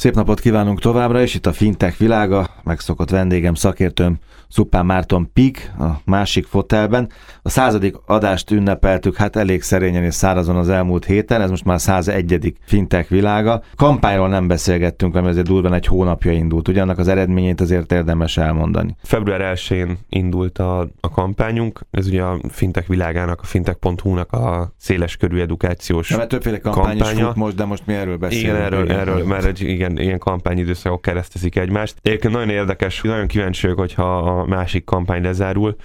Szép napot kívánunk továbbra is, itt a Fintech világa, megszokott vendégem, szakértőm Szupán Márton Pik, a másik fotelben. A századik adást ünnepeltük, hát elég szerényen és szárazon az elmúlt héten, ez most már a 101. Fintech világa. Kampányról nem beszélgettünk, ami azért durván egy hónapja indult, ugyanak az eredményét azért érdemes elmondani. Február 1-én indult a, a kampányunk, ez ugye a Fintech világának, a fintech.hu-nak a széles körű edukációs ja, mert többféle kampány kampánya. is fut most, de most mi erről beszélünk. Igen, erről, erről mert egy, igen, ilyen kampányidőszakok keresztezik egymást. Egyébként nagyon érdekes, nagyon kíváncsi vagyok, hogyha a másik kampány lezárul,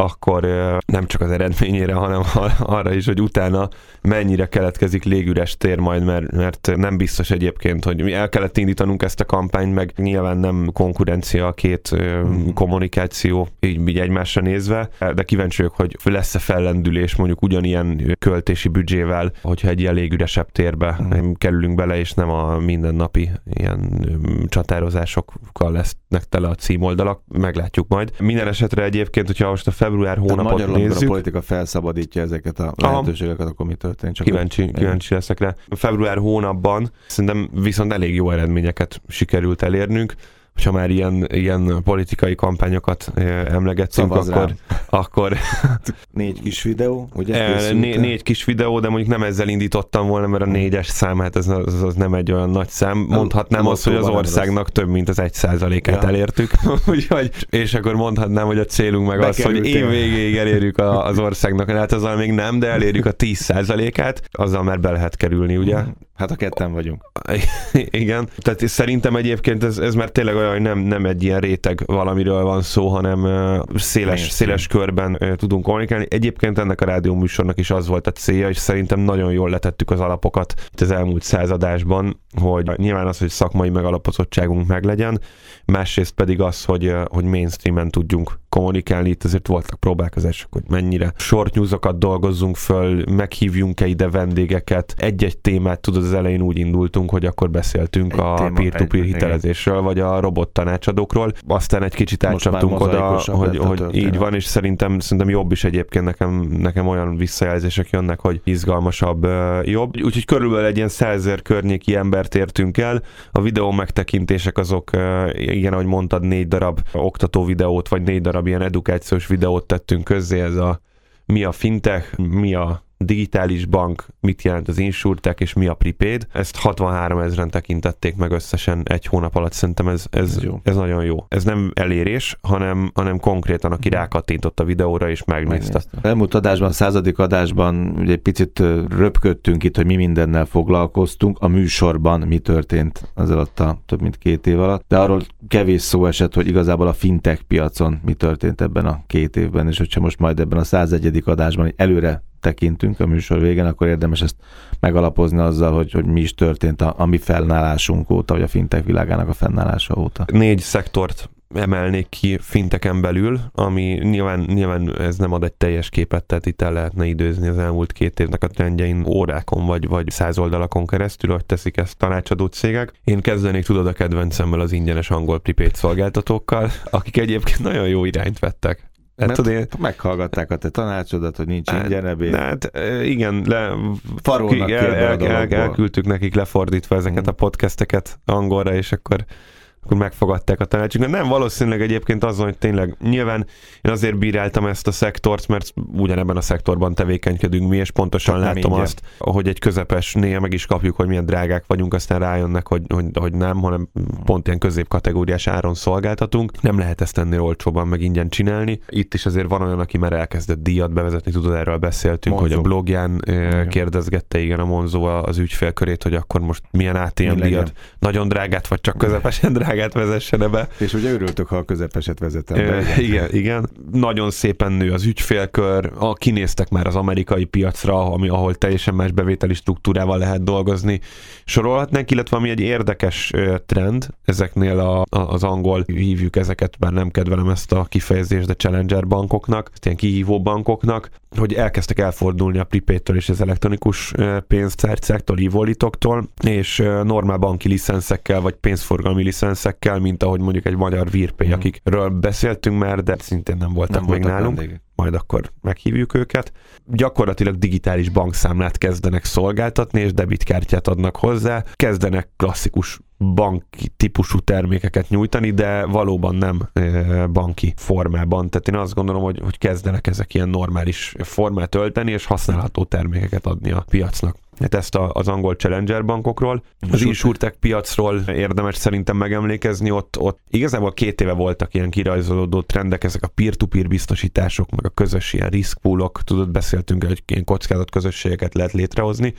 akkor nem csak az eredményére, hanem arra is, hogy utána mennyire keletkezik légüres tér majd, mert, mert nem biztos egyébként, hogy mi el kellett indítanunk ezt a kampányt, meg nyilván nem konkurencia a két mm. kommunikáció így, így egymásra nézve, de kíváncsi vagyok, hogy lesz-e fellendülés mondjuk ugyanilyen költési büdzsével, hogyha egy ilyen légüresebb térbe mm. kerülünk bele, és nem a mindennapi ilyen csatározásokkal lesznek tele a címoldalak, meglátjuk majd. Minden esetre egyébként, hogyha most a február hónapot Tehát nézzük. a politika felszabadítja ezeket a lehetőségeket, akkor mi történt? Csak kíváncsi, úgy, kíváncsi leszek rá. Február hónapban szerintem viszont elég jó eredményeket sikerült elérnünk ha már ilyen, ilyen politikai kampányokat emlegetünk, akkor, akkor... négy kis videó, ugye? Né, négy kis videó, de mondjuk nem ezzel indítottam volna, mert a négyes szám, hát ez az, az nem egy olyan nagy szám. Mondhatnám azt, hogy az országnak több mint az egy százalékát ja. elértük. Úgyhogy, és akkor mondhatnám, hogy a célunk meg az, hogy év végéig elérjük a, az országnak. Hát azzal még nem, de elérjük a 10 százalékát, azzal már be lehet kerülni, ugye? Hát a ketten vagyunk. Igen, tehát szerintem egyébként ez, ez már tényleg olyan, hogy nem, nem egy ilyen réteg valamiről van szó, hanem széles, széles körben tudunk kommunikálni. Egyébként ennek a rádió műsornak is az volt a célja, és szerintem nagyon jól letettük az alapokat itt az elmúlt századásban, hogy nyilván az, hogy szakmai megalapozottságunk meglegyen, másrészt pedig az, hogy, hogy mainstreamen tudjunk kommunikálni. Itt azért voltak próbálkozások, hogy mennyire short newsokat dolgozzunk föl, meghívjunk-e ide vendégeket. Egy-egy témát, tudod, az elején úgy indultunk, hogy akkor beszéltünk egy a peer-to-peer hitelezésről, vagy a robot tanácsadókról. Aztán egy kicsit átcsaptunk oda, hogy, hogy így van, és szerintem, szerintem jobb is egyébként nekem, nekem olyan visszajelzések jönnek, hogy izgalmasabb, jobb. Úgyhogy körülbelül egy ilyen százer környéki embert értünk el. A videó megtekintések azok, igen, ahogy mondtad, négy darab oktató videót, vagy négy darab ilyen edukációs videót tettünk közzé, ez a mi a fintech, mi a digitális bank, mit jelent az insurtech és mi a prepaid. Ezt 63 ezeren tekintették meg összesen egy hónap alatt, szerintem ez, ez, ez, jó. ez nagyon jó. Ez nem elérés, hanem, hanem konkrétan aki mhm. rákattintott a videóra és megnézte. megnézte. Elmúlt adásban, századik adásban ugye egy picit röpködtünk itt, hogy mi mindennel foglalkoztunk, a műsorban mi történt az alatt a több mint két év alatt, de arról kevés szó esett, hogy igazából a fintech piacon mi történt ebben a két évben, és hogyha most majd ebben a 101. adásban előre tekintünk a műsor végén, akkor érdemes ezt megalapozni azzal, hogy, hogy mi is történt a, a mi fennállásunk óta, vagy a fintech világának a fennállása óta. Négy szektort emelnék ki finteken belül, ami nyilván, nyilván ez nem ad egy teljes képet, tehát itt el lehetne időzni az elmúlt két évnek a trendjein órákon vagy, vagy száz oldalakon keresztül, hogy teszik ezt tanácsadó cégek. Én kezdenék tudod a kedvencemmel az ingyenes angol prepaid szolgáltatókkal, akik egyébként nagyon jó irányt vettek. Hát, tudod, én... Meghallgatták a te tanácsodat, hogy nincs hát, ingyen ebéd. Hát igen, le, el, el, el, elküldtük nekik lefordítva ezeket mm. a podcasteket angolra, és akkor akkor megfogadták a tanácsunkat. Nem, valószínűleg egyébként azon, hogy tényleg nyilván én azért bíráltam ezt a szektort, mert ugyanebben a szektorban tevékenykedünk mi, és pontosan Tehát látom azt, hogy egy közepes néha meg is kapjuk, hogy milyen drágák vagyunk, aztán rájönnek, hogy, hogy, hogy nem, hanem pont ilyen középkategóriás áron szolgáltatunk. Nem lehet ezt ennél olcsóban meg ingyen csinálni. Itt is azért van olyan, aki már elkezdett díjat bevezetni, tudod, erről beszéltünk, Monzo. hogy a blogján igen. kérdezgette igen a Monzo az ügyfélkörét, hogy akkor most milyen ATM díjat, nagyon drágát, vagy csak közepesen drágát drágát vezessene be. És ugye örültök, ha a közepeset vezetem be. Igen, igen. Nagyon szépen nő az ügyfélkör, a, kinéztek már az amerikai piacra, ami, ahol teljesen más bevételi struktúrával lehet dolgozni. Sorolhatnánk, illetve ami egy érdekes trend ezeknél a, a, az angol, hívjuk ezeket, bár nem kedvelem ezt a kifejezést, de challenger bankoknak, ilyen kihívó bankoknak, hogy elkezdtek elfordulni a prepaid és az elektronikus pénztárcáktól, e és normál banki licenszekkel, vagy pénzforgalmi licenszekkel, mint ahogy mondjuk egy magyar Virpay, mm. akikről beszéltünk már, de szintén nem voltak nem még voltak nálunk. Vendégek majd akkor meghívjuk őket. Gyakorlatilag digitális bankszámlát kezdenek szolgáltatni, és debitkártyát adnak hozzá. Kezdenek klasszikus banki típusú termékeket nyújtani, de valóban nem banki formában. Tehát én azt gondolom, hogy, hogy kezdenek ezek ilyen normális formát ölteni, és használható termékeket adni a piacnak ezt a, az angol challenger bankokról. Az insurtech piacról érdemes szerintem megemlékezni, ott, ott igazából két éve voltak ilyen kirajzolódó trendek, ezek a peer-to-peer biztosítások, meg a közös ilyen riskpoolok, tudod, beszéltünk, hogy ilyen kockázat közösségeket lehet létrehozni.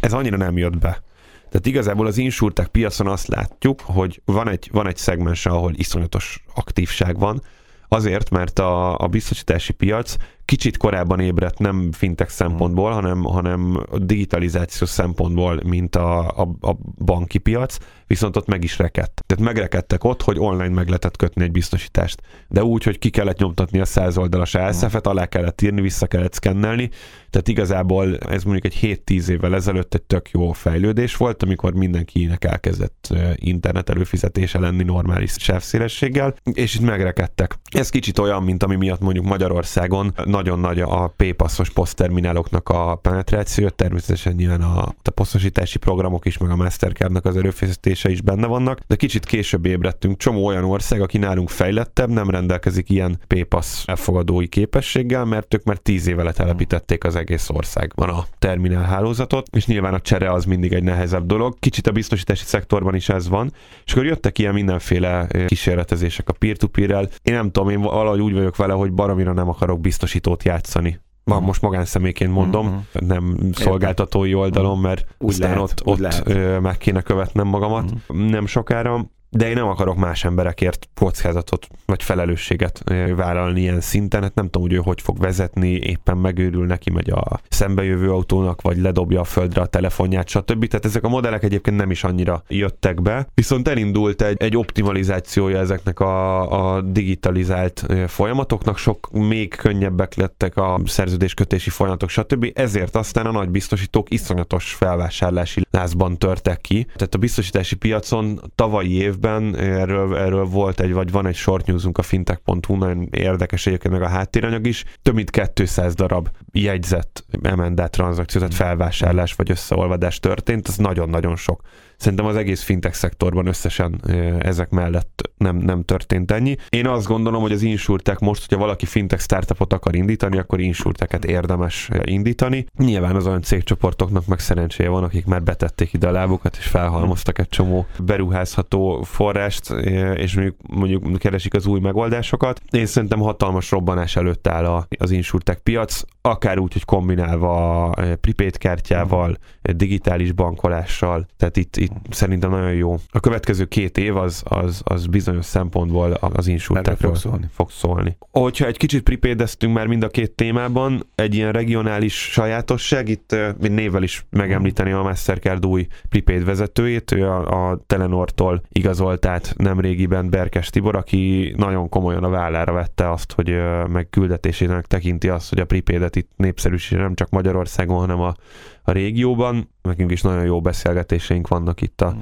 Ez annyira nem jött be. Tehát igazából az insurtech piacon azt látjuk, hogy van egy, van egy szegmens, ahol iszonyatos aktívság van, azért, mert a, a biztosítási piac kicsit korábban ébredt nem fintech szempontból, hanem, hanem digitalizáció szempontból, mint a, a, a banki piac, viszont ott meg is rekedt. Tehát megrekedtek ott, hogy online meg lehetett kötni egy biztosítást. De úgy, hogy ki kellett nyomtatni a száz oldalas ASF-et, alá kellett írni, vissza kellett szkennelni. Tehát igazából ez mondjuk egy 7-10 évvel ezelőtt egy tök jó fejlődés volt, amikor mindenkinek elkezdett internet előfizetése lenni normális sávszélességgel, és itt megrekedtek. Ez kicsit olyan, mint ami miatt mondjuk Magyarországon nagyon nagy a P-passzos poszttermináloknak a penetráció, természetesen nyilván a, a posztosítási programok is, meg a Mastercardnak az előfizetése is benne vannak, de kicsit később ébredtünk. Csomó olyan ország, aki nálunk fejlettebb, nem rendelkezik ilyen P-passz elfogadói képességgel, mert ők már tíz éve letelepítették az egész országban a terminál hálózatot, és nyilván a csere az mindig egy nehezebb dolog. Kicsit a biztosítási szektorban is ez van, és akkor jöttek ilyen mindenféle kísérletezések a peer-to-peer-rel. Én nem tudom, én valahogy úgy vagyok vele, hogy baromira nem akarok biztosítani biztosítót játszani. Ma, most magánszemélyként mondom, uh-huh. nem szolgáltatói oldalon, mert úgy aztán lehet, ott, ott lehet. meg kéne követnem magamat uh-huh. nem sokára de én nem akarok más emberekért kockázatot vagy felelősséget vállalni ilyen szinten, hát nem tudom, hogy ő hogy fog vezetni, éppen megőrül neki, megy a szembejövő autónak, vagy ledobja a földre a telefonját, stb. Tehát ezek a modellek egyébként nem is annyira jöttek be, viszont elindult egy, egy optimalizációja ezeknek a, a digitalizált folyamatoknak, sok még könnyebbek lettek a szerződéskötési folyamatok, stb. Ezért aztán a nagy biztosítók iszonyatos felvásárlási lázban törtek ki. Tehát a biztosítási piacon tavalyi év évben, erről, erről volt egy, vagy van egy short newsunk a fintech.hu, nagyon érdekes egyébként meg a háttéranyag is, több mint 200 darab jegyzett MND tranzakció, tehát felvásárlás vagy összeolvadás történt, ez nagyon-nagyon sok. Szerintem az egész fintech szektorban összesen ezek mellett nem, nem történt ennyi. Én azt gondolom, hogy az insurtech most, hogyha valaki fintech startupot akar indítani, akkor insurteket érdemes indítani. Nyilván az olyan cégcsoportoknak meg szerencséje van, akik már betették ide a lábukat, és felhalmoztak egy csomó beruházható forrást, és mondjuk, mondjuk keresik az új megoldásokat. Én szerintem hatalmas robbanás előtt áll az insurtech piac, akár úgy, hogy kombinálva prepaid kártyával, digitális bankolással, tehát itt, itt szerintem nagyon jó. A következő két év az, az, az bizonyos szempontból az insurtekről fog szólni. fog szólni. Hogyha egy kicsit pripédeztünk már mind a két témában, egy ilyen regionális sajátosság, itt uh, névvel is megemlíteni a Mastercard új prepaid vezetőjét, ő a, a Telenortól igazolt át nemrégiben Berkes Tibor, aki nagyon komolyan a vállára vette azt, hogy meg küldetésének tekinti azt, hogy a prepaidet itt népszerűsítse nem csak Magyarországon, hanem a a régióban. Nekünk is nagyon jó beszélgetéseink vannak itt a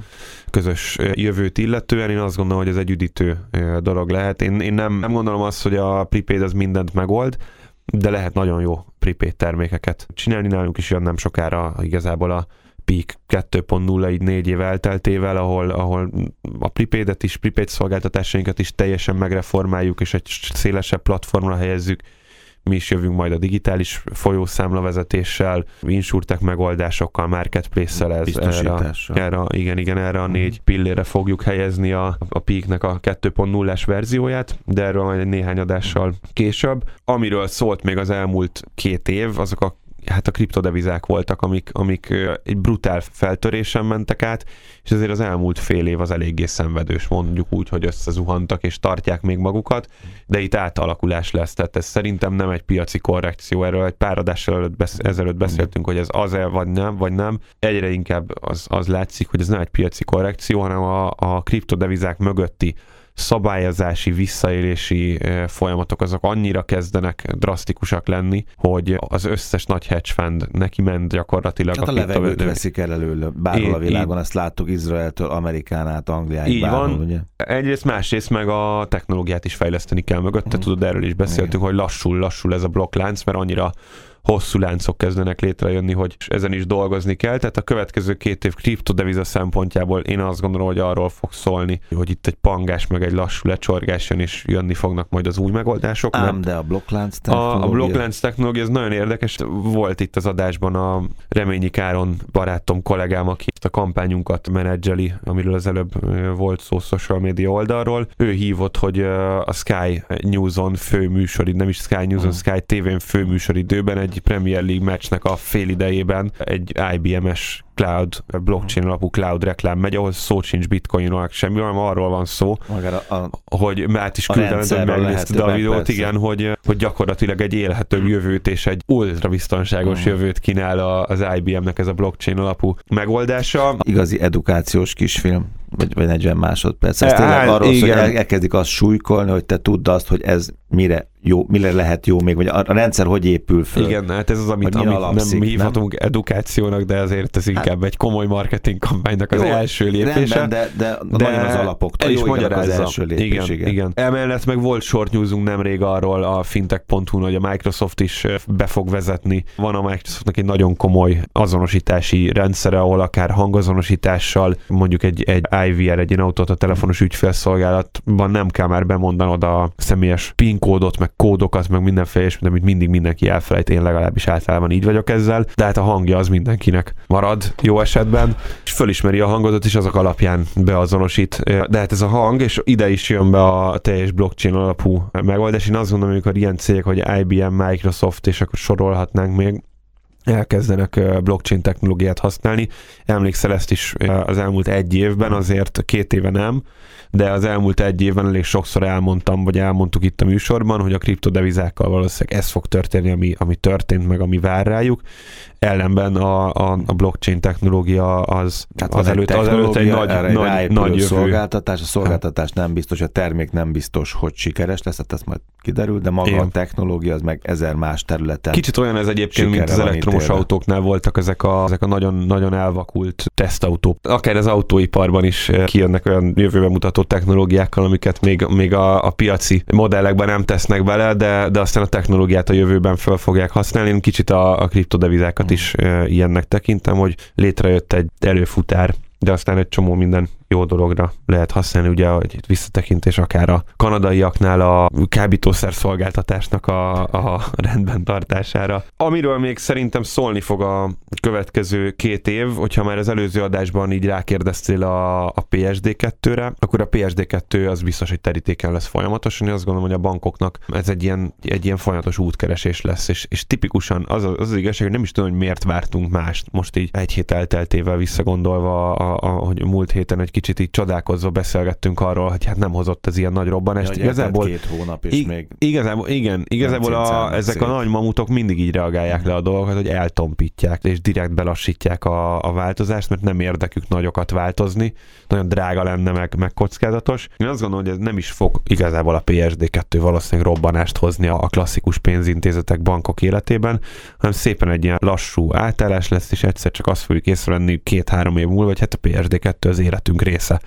közös jövőt illetően. Én azt gondolom, hogy ez egy üdítő dolog lehet. Én, én nem, nem gondolom azt, hogy a prepaid az mindent megold, de lehet nagyon jó prepaid termékeket csinálni. Nálunk is jön nem sokára igazából a Peak 2.0 így négy év elteltével, ahol, ahol a prepaidet is, prepaid szolgáltatásainkat is teljesen megreformáljuk, és egy szélesebb platformra helyezzük mi is jövünk majd a digitális folyószámlavezetéssel, insurtek megoldásokkal, marketplace-szel ez, erre, erre, igen, igen, erre a négy mhm. pillére fogjuk helyezni a, a Peak-nek a 2.0-es verzióját, de erről majd néhány adással később. Amiről szólt még az elmúlt két év, azok a hát a kriptodevizák voltak, amik, amik egy brutál feltörésen mentek át, és ezért az elmúlt fél év az eléggé szenvedős, mondjuk úgy, hogy összezuhantak és tartják még magukat, de itt átalakulás lesz, tehát ez szerintem nem egy piaci korrekció, erről egy pár adás előtt besz- ezelőtt beszéltünk, hogy ez az-e vagy nem, vagy nem. Egyre inkább az, az látszik, hogy ez nem egy piaci korrekció, hanem a, a kriptodevizák mögötti szabályozási, visszaélési folyamatok azok annyira kezdenek drasztikusak lenni, hogy az összes nagy hedge fund neki ment gyakorlatilag. Hát a, a levegőt veszik el előle, bárhol a világon, ezt láttuk Izraeltől, Amerikán át, Angliáig, így bárhol, van. ugye? Egyrészt, másrészt meg a technológiát is fejleszteni kell mögötte, mm. tudod, erről is beszéltünk, Igen. hogy lassul, lassul ez a blokklánc, mert annyira hosszú láncok kezdenek létrejönni, hogy ezen is dolgozni kell. Tehát a következő két év kriptodeviza szempontjából én azt gondolom, hogy arról fog szólni, hogy itt egy pangás meg egy lassú lecsorgás jön, és jönni fognak majd az új megoldások. Ám, de a blokklánc technológia... A, a blokklánc technológia, ez nagyon érdekes. Volt itt az adásban a Reményi Káron barátom, kollégám, aki a kampányunkat menedzseli, amiről az előbb volt szó social media oldalról. Ő hívott, hogy a Sky News-on főműsor, nem is Sky News-on. Sky TV-n főműsoridőben egy egy Premier League meccsnek a fél idejében egy IBM-es cloud, blockchain alapú cloud reklám megy, ahol szó sincs bitcoinról, semmi, hanem arról van szó, a, a, hogy át is küldtem, hogy megnézted a videót, persze. igen, hogy, hogy gyakorlatilag egy élhető jövőt és egy ultra biztonságos uh-huh. jövőt kínál az IBM-nek ez a blockchain alapú megoldása. Igazi edukációs kisfilm vagy, vagy 40 másodperc. Ez tényleg arról hogy elkezdik azt súlykolni, hogy te tudd azt, hogy ez mire jó, mire lehet jó még, vagy a, rendszer hogy épül föl. Igen, hát ez az, amit, amit alapszik, nem hívhatunk nem? edukációnak, de azért ez inkább egy komoly marketing kampánynak az jó, első lépése. Rendben, de, de, de nagyon az alapoktól jó magyarázza. az első lépés, igen, igen. igen. Emellett meg volt short newsunk nemrég arról a fintech.hu, hogy a Microsoft is be fog vezetni. Van a Microsoftnak egy nagyon komoly azonosítási rendszere, ahol akár hangazonosítással, mondjuk egy, egy IVR, egy autót a telefonos ügyfélszolgálatban nem kell már bemondanod a személyes PIN kódot, meg kódokat, meg mindenféle, és amit mindig mindenki elfelejt, én legalábbis általában így vagyok ezzel, de hát a hangja az mindenkinek marad jó esetben, és fölismeri a hangodat, és azok alapján beazonosít. De hát ez a hang, és ide is jön be a teljes blockchain alapú megoldás. Én azt gondolom, amikor ilyen cégek, hogy IBM, Microsoft, és akkor sorolhatnánk még, elkezdenek blockchain technológiát használni. Emlékszel ezt is az elmúlt egy évben, azért két éve nem, de az elmúlt egy évben elég sokszor elmondtam, vagy elmondtuk itt a műsorban, hogy a kriptodevizákkal valószínűleg ez fog történni, ami, ami történt, meg ami vár rájuk ellenben a, a, a blockchain technológia az, hát az, előtt, az előtt egy nagy, egy nagy, nagy jövő. szolgáltatás, a szolgáltatás nem biztos, a termék nem biztos, hogy sikeres lesz, hát ez majd kiderül, de maga Igen. a technológia az meg ezer más területen. Kicsit olyan ez egyébként, mint az elektromos ítélve. autóknál voltak ezek a, ezek a nagyon, nagyon elvakult tesztautók. Akár az autóiparban is eh, kijönnek olyan jövőbe mutató technológiákkal, amiket még, még a, a piaci modellekben nem tesznek bele, de, de aztán a technológiát a jövőben fel fogják használni. Én kicsit a, a kriptodevizákat is ilyennek tekintem, hogy létrejött egy előfutár, de aztán egy csomó minden jó dologra lehet használni, ugye egy visszatekintés akár a kanadaiaknál a kábítószer szolgáltatásnak a, a rendben tartására. Amiről még szerintem szólni fog a következő két év, hogyha már az előző adásban így rákérdeztél a, a PSD2-re, akkor a PSD2 az biztos, hogy terítéken lesz folyamatosan, én azt gondolom, hogy a bankoknak ez egy ilyen, egy ilyen folyamatos útkeresés lesz, és, és tipikusan az, az az igazság, hogy nem is tudom, hogy miért vártunk mást, most így egy hét elteltével visszagondolva, a, a, hogy múlt héten egy kicsit így csodálkozva beszélgettünk arról, hogy hát nem hozott ez ilyen nagy robbanást. Ja, igazából, két hónap is ig- még igazából, igen, igazából a, ezek szét. a nagy mamutok mindig így reagálják le a dolgokat, hogy eltompítják, és direkt belassítják a, a változást, mert nem érdekük nagyokat változni, nagyon drága lenne, meg, meg kockázatos. Én azt gondolom, hogy ez nem is fog igazából a PSD2 valószínűleg robbanást hozni a klasszikus pénzintézetek, bankok életében, hanem szépen egy ilyen lassú átállás lesz, és egyszer csak azt fogjuk észrevenni két-három év múlva, hogy hát a PSD2 az életünk része.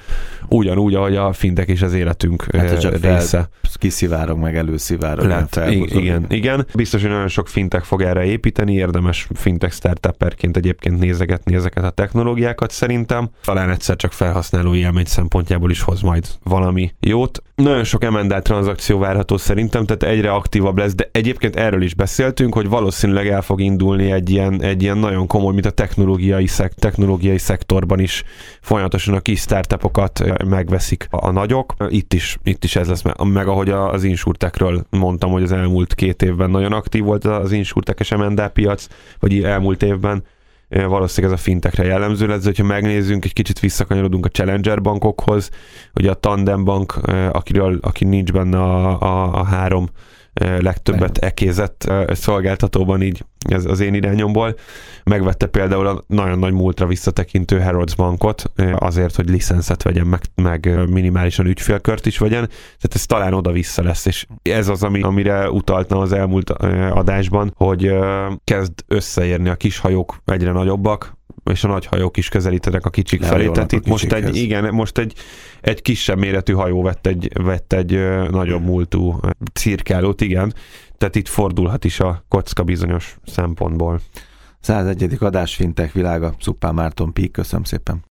Ugyanúgy, ahogy a fintek is az életünk hát, csak része. Kiszivárog, meg előszivárog. Lehet, igen, igen. Biztos, hogy nagyon sok fintek fog erre építeni, érdemes fintek startuperként egyébként nézegetni ezeket a technológiákat szerintem. Talán egyszer csak felhasználó élmény szempontjából is hoz majd valami jót. Nagyon sok M&A tranzakció várható szerintem, tehát egyre aktívabb lesz, de egyébként erről is beszéltünk, hogy valószínűleg el fog indulni egy ilyen, egy ilyen nagyon komoly, mint a technológiai, szek, technológiai szektorban is folyamatosan a kis startupokat megveszik a nagyok. Itt is, itt is ez lesz, meg ahogy az insurtekről mondtam, hogy az elmúlt két évben nagyon aktív volt az insurtekes M&A piac, vagy elmúlt évben, valószínűleg ez a fintekre jellemző lesz, hogyha megnézzünk, egy kicsit visszakanyarodunk a Challenger bankokhoz, ugye a Tandem bank, akiről, aki nincs benne a, a, a három legtöbbet ekézett szolgáltatóban így ez az én irányomból. Megvette például a nagyon nagy múltra visszatekintő Harrods bankot azért, hogy licenszet vegyen, meg, meg minimálisan ügyfélkört is vegyen. Tehát ez talán oda-vissza lesz, és ez az, ami, amire utaltam az elmúlt adásban, hogy kezd összeérni a kis hajók egyre nagyobbak, és a nagy hajók is közelítenek a kicsik Le felé. Tehát itt most egy, igen, most egy, egy kisebb méretű hajó vett egy, vett egy nagyobb múltú cirkálót, igen. Tehát itt fordulhat is a kocka bizonyos szempontból. 101. adás Fintech világa, Szuppán Márton Pík, köszönöm szépen.